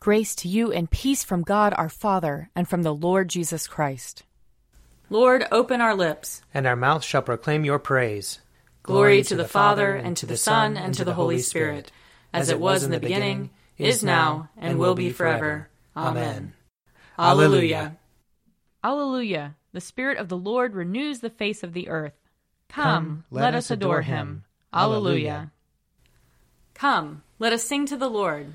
Grace to you and peace from God our Father and from the Lord Jesus Christ. Lord, open our lips, and our mouth shall proclaim your praise. Glory to the Father, and to the Son, and to the Holy Spirit, as it was in the beginning, is now, and will be forever. Amen. Alleluia. Alleluia. The Spirit of the Lord renews the face of the earth. Come, let us adore him. Alleluia. Come, let us sing to the Lord.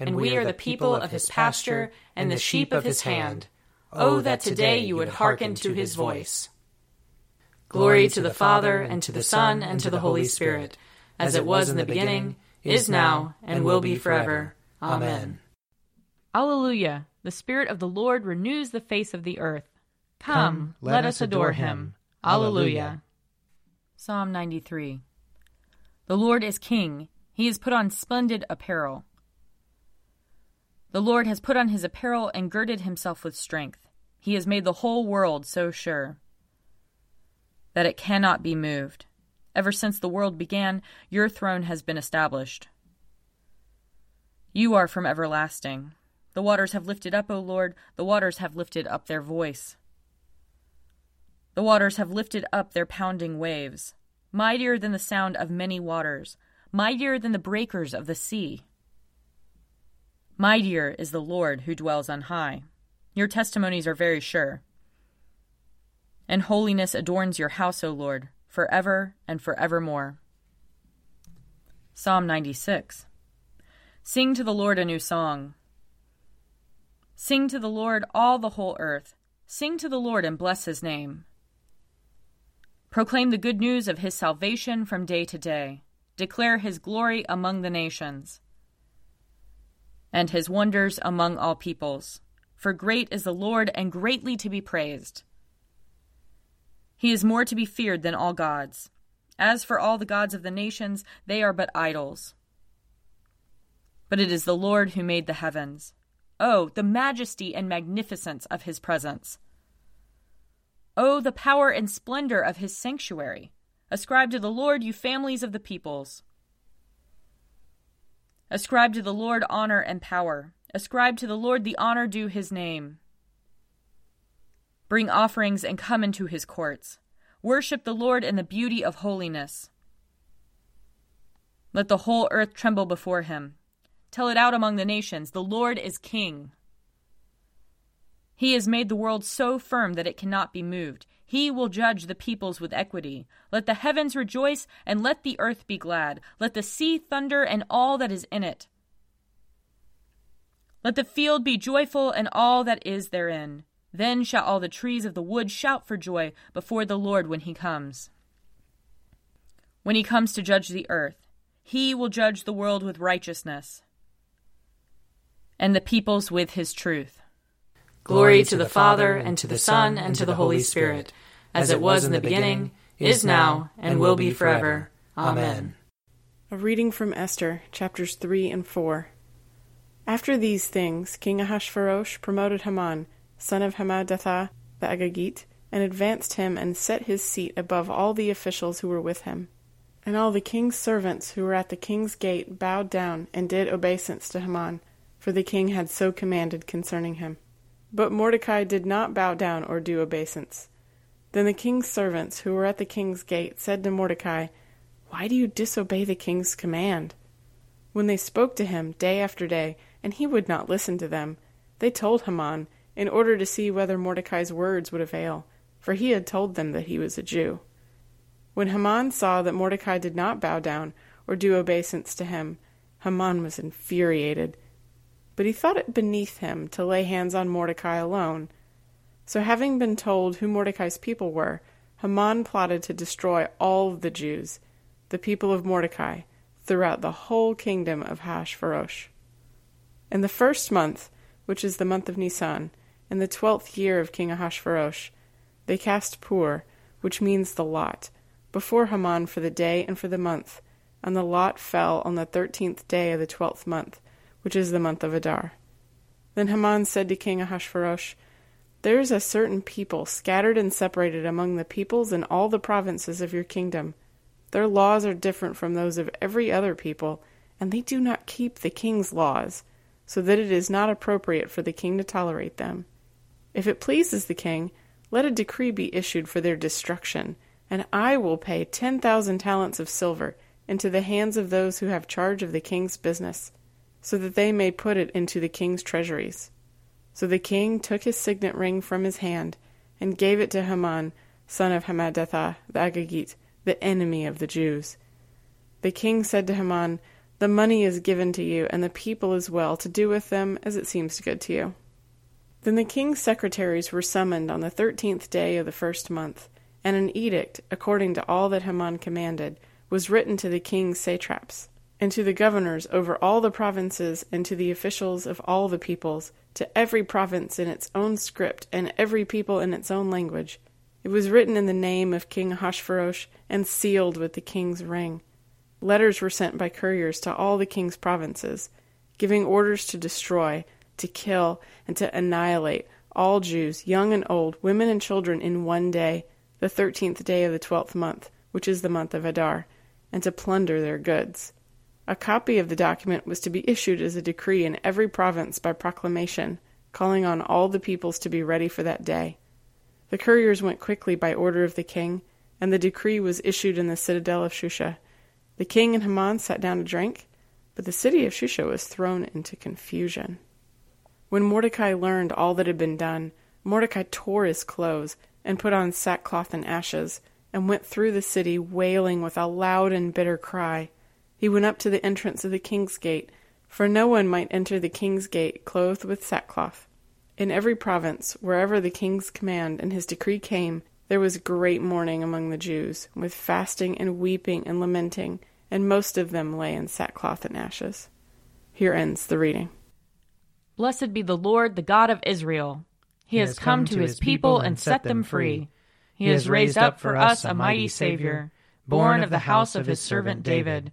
and we are the people of his pasture and the sheep of his hand. Oh, oh, that today you would hearken to his voice. Glory to the Father, and to the Son, and to the Holy Spirit, as it was in the beginning, is now, and will be forever. Amen. Alleluia. The Spirit of the Lord renews the face of the earth. Come, let us adore him. Alleluia. Psalm 93 The Lord is King. He is put on splendid apparel. The Lord has put on his apparel and girded himself with strength. He has made the whole world so sure that it cannot be moved. Ever since the world began, your throne has been established. You are from everlasting. The waters have lifted up, O Lord, the waters have lifted up their voice. The waters have lifted up their pounding waves, mightier than the sound of many waters, mightier than the breakers of the sea. Mightier is the Lord who dwells on high. Your testimonies are very sure. And holiness adorns your house, O Lord, forever and forevermore. Psalm 96 Sing to the Lord a new song. Sing to the Lord all the whole earth. Sing to the Lord and bless his name. Proclaim the good news of his salvation from day to day. Declare his glory among the nations and his wonders among all peoples. For great is the Lord, and greatly to be praised. He is more to be feared than all gods. As for all the gods of the nations, they are but idols. But it is the Lord who made the heavens. Oh, the majesty and magnificence of his presence! Oh, the power and splendor of his sanctuary! Ascribe to the Lord, you families of the peoples. Ascribe to the Lord honor and power. Ascribe to the Lord the honor due his name. Bring offerings and come into his courts. Worship the Lord in the beauty of holiness. Let the whole earth tremble before him. Tell it out among the nations the Lord is king. He has made the world so firm that it cannot be moved. He will judge the peoples with equity. Let the heavens rejoice, and let the earth be glad. Let the sea thunder, and all that is in it. Let the field be joyful, and all that is therein. Then shall all the trees of the wood shout for joy before the Lord when he comes. When he comes to judge the earth, he will judge the world with righteousness, and the peoples with his truth. Glory to the Father, and to the Son, and to the Holy Spirit, as it was in the beginning, is now, and will be forever. Amen. A reading from Esther, chapters 3 and 4. After these things, King Ahasuerus promoted Haman, son of Hammedatha the Agagite, and advanced him and set his seat above all the officials who were with him. And all the king's servants who were at the king's gate bowed down and did obeisance to Haman, for the king had so commanded concerning him. But Mordecai did not bow down or do obeisance. Then the king's servants, who were at the king's gate, said to Mordecai, Why do you disobey the king's command? When they spoke to him day after day, and he would not listen to them, they told Haman, in order to see whether Mordecai's words would avail, for he had told them that he was a Jew. When Haman saw that Mordecai did not bow down or do obeisance to him, Haman was infuriated but he thought it beneath him to lay hands on Mordecai alone. So, having been told who Mordecai's people were, Haman plotted to destroy all the Jews, the people of Mordecai, throughout the whole kingdom of Ahasuerus. In the first month, which is the month of Nisan, in the twelfth year of King Ahasuerus, they cast Pur, which means the lot, before Haman for the day and for the month, and the lot fell on the thirteenth day of the twelfth month, which is the month of Adar. Then Haman said to King Ahasuerus, There is a certain people scattered and separated among the peoples in all the provinces of your kingdom. Their laws are different from those of every other people, and they do not keep the king's laws, so that it is not appropriate for the king to tolerate them. If it pleases the king, let a decree be issued for their destruction, and I will pay ten thousand talents of silver into the hands of those who have charge of the king's business, so that they may put it into the king's treasuries. So the king took his signet ring from his hand, and gave it to Haman, son of Hammedatha the Agagite, the enemy of the Jews. The king said to Haman, The money is given to you, and the people as well, to do with them as it seems good to you. Then the king's secretaries were summoned on the thirteenth day of the first month, and an edict, according to all that Haman commanded, was written to the king's satraps, and to the governors over all the provinces, and to the officials of all the peoples, to every province in its own script, and every people in its own language it was written in the name of King Ahasuerus and sealed with the king's ring. Letters were sent by couriers to all the king's provinces, giving orders to destroy, to kill, and to annihilate all Jews, young and old, women and children, in one day, the thirteenth day of the twelfth month, which is the month of Adar, and to plunder their goods. A copy of the document was to be issued as a decree in every province by proclamation, calling on all the peoples to be ready for that day. The couriers went quickly by order of the king, and the decree was issued in the citadel of Shusha. The king and Haman sat down to drink, but the city of Shusha was thrown into confusion. When Mordecai learned all that had been done, Mordecai tore his clothes and put on sackcloth and ashes, and went through the city wailing with a loud and bitter cry. He went up to the entrance of the king's gate, for no one might enter the king's gate clothed with sackcloth. In every province, wherever the king's command and his decree came, there was great mourning among the Jews, with fasting and weeping and lamenting, and most of them lay in sackcloth and ashes. Here ends the reading. Blessed be the Lord, the God of Israel. He, he has come, come to his people and set them free. He has raised up for us a mighty Savior, born of the house of his servant David.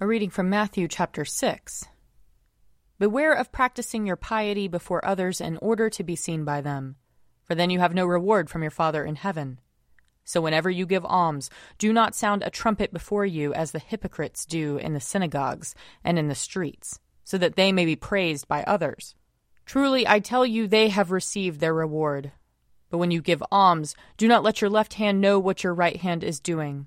A reading from Matthew chapter 6. Beware of practicing your piety before others in order to be seen by them for then you have no reward from your Father in heaven. So whenever you give alms, do not sound a trumpet before you as the hypocrites do in the synagogues and in the streets, so that they may be praised by others. Truly, I tell you, they have received their reward. But when you give alms, do not let your left hand know what your right hand is doing,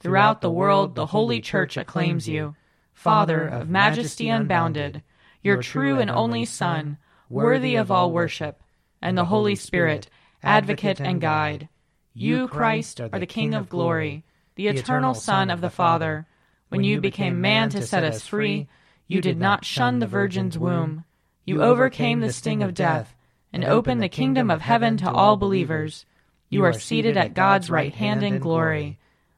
Throughout the world, the holy church acclaims you. Father of majesty unbounded, your true and only Son, worthy of all worship, and the Holy Spirit, advocate and guide. You, Christ, are the King of glory, the eternal Son of the Father. When you became man to set us free, you did not shun the Virgin's womb. You overcame the sting of death and opened the kingdom of heaven to all believers. You are seated at God's right hand in glory.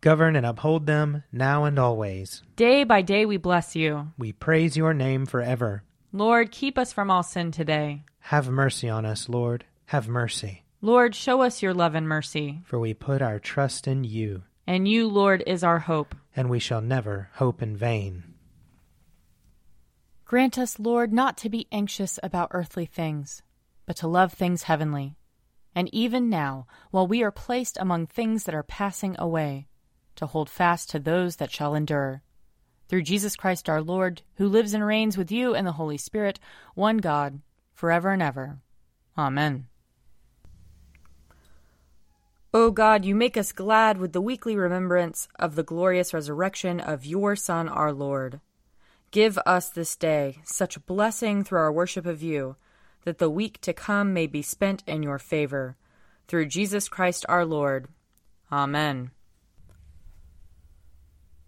Govern and uphold them now and always. Day by day we bless you. We praise your name forever. Lord, keep us from all sin today. Have mercy on us, Lord. Have mercy. Lord, show us your love and mercy. For we put our trust in you. And you, Lord, is our hope. And we shall never hope in vain. Grant us, Lord, not to be anxious about earthly things, but to love things heavenly and even now, while we are placed among things that are passing away, to hold fast to those that shall endure. Through Jesus Christ our Lord, who lives and reigns with you and the Holy Spirit, one God, forever and ever. Amen. O God, you make us glad with the weekly remembrance of the glorious resurrection of your Son, our Lord. Give us this day such blessing through our worship of you that the week to come may be spent in your favor. Through Jesus Christ our Lord. Amen.